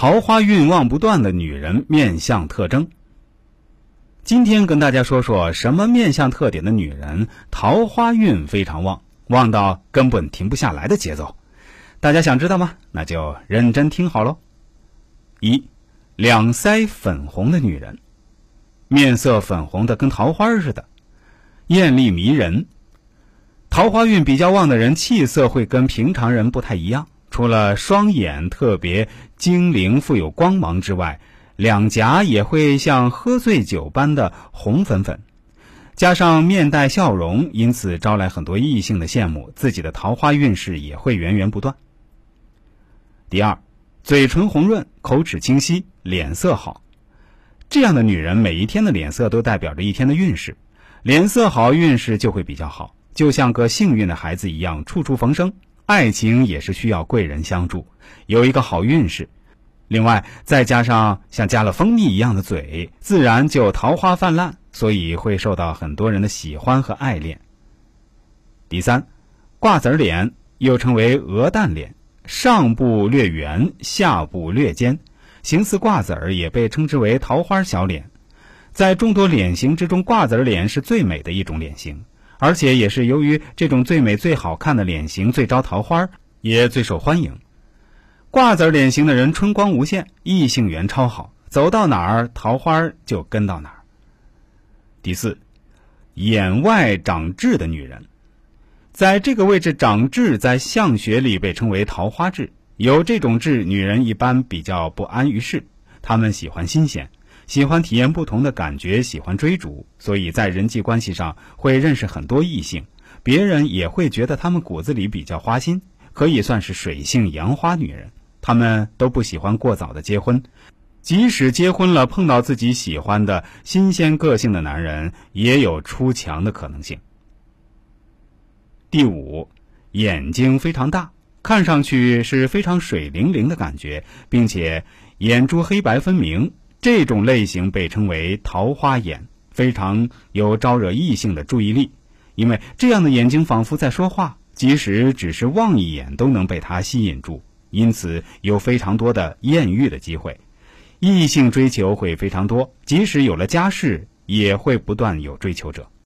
桃花运旺不断的女人面相特征。今天跟大家说说什么面相特点的女人桃花运非常旺，旺到根本停不下来的节奏。大家想知道吗？那就认真听好喽。一，两腮粉红的女人，面色粉红的跟桃花似的，艳丽迷人。桃花运比较旺的人，气色会跟平常人不太一样。除了双眼特别精灵、富有光芒之外，两颊也会像喝醉酒般的红粉粉，加上面带笑容，因此招来很多异性的羡慕，自己的桃花运势也会源源不断。第二，嘴唇红润，口齿清晰，脸色好，这样的女人每一天的脸色都代表着一天的运势，脸色好，运势就会比较好，就像个幸运的孩子一样，处处逢生。爱情也是需要贵人相助，有一个好运势。另外，再加上像加了蜂蜜一样的嘴，自然就桃花泛滥，所以会受到很多人的喜欢和爱恋。第三，瓜子脸又称为鹅蛋脸，上部略圆，下部略尖，形似瓜子儿，也被称之为桃花小脸。在众多脸型之中，瓜子脸是最美的一种脸型。而且也是由于这种最美最好看的脸型最招桃花，也最受欢迎。瓜子脸型的人春光无限，异性缘超好，走到哪儿桃花就跟到哪儿。第四，眼外长痣的女人，在这个位置长痣，在相学里被称为桃花痣。有这种痣，女人一般比较不安于世，她们喜欢新鲜。喜欢体验不同的感觉，喜欢追逐，所以在人际关系上会认识很多异性，别人也会觉得他们骨子里比较花心，可以算是水性杨花女人。他们都不喜欢过早的结婚，即使结婚了，碰到自己喜欢的新鲜个性的男人，也有出墙的可能性。第五，眼睛非常大，看上去是非常水灵灵的感觉，并且眼珠黑白分明。这种类型被称为桃花眼，非常有招惹异性的注意力，因为这样的眼睛仿佛在说话，即使只是望一眼都能被他吸引住，因此有非常多的艳遇的机会，异性追求会非常多，即使有了家室，也会不断有追求者。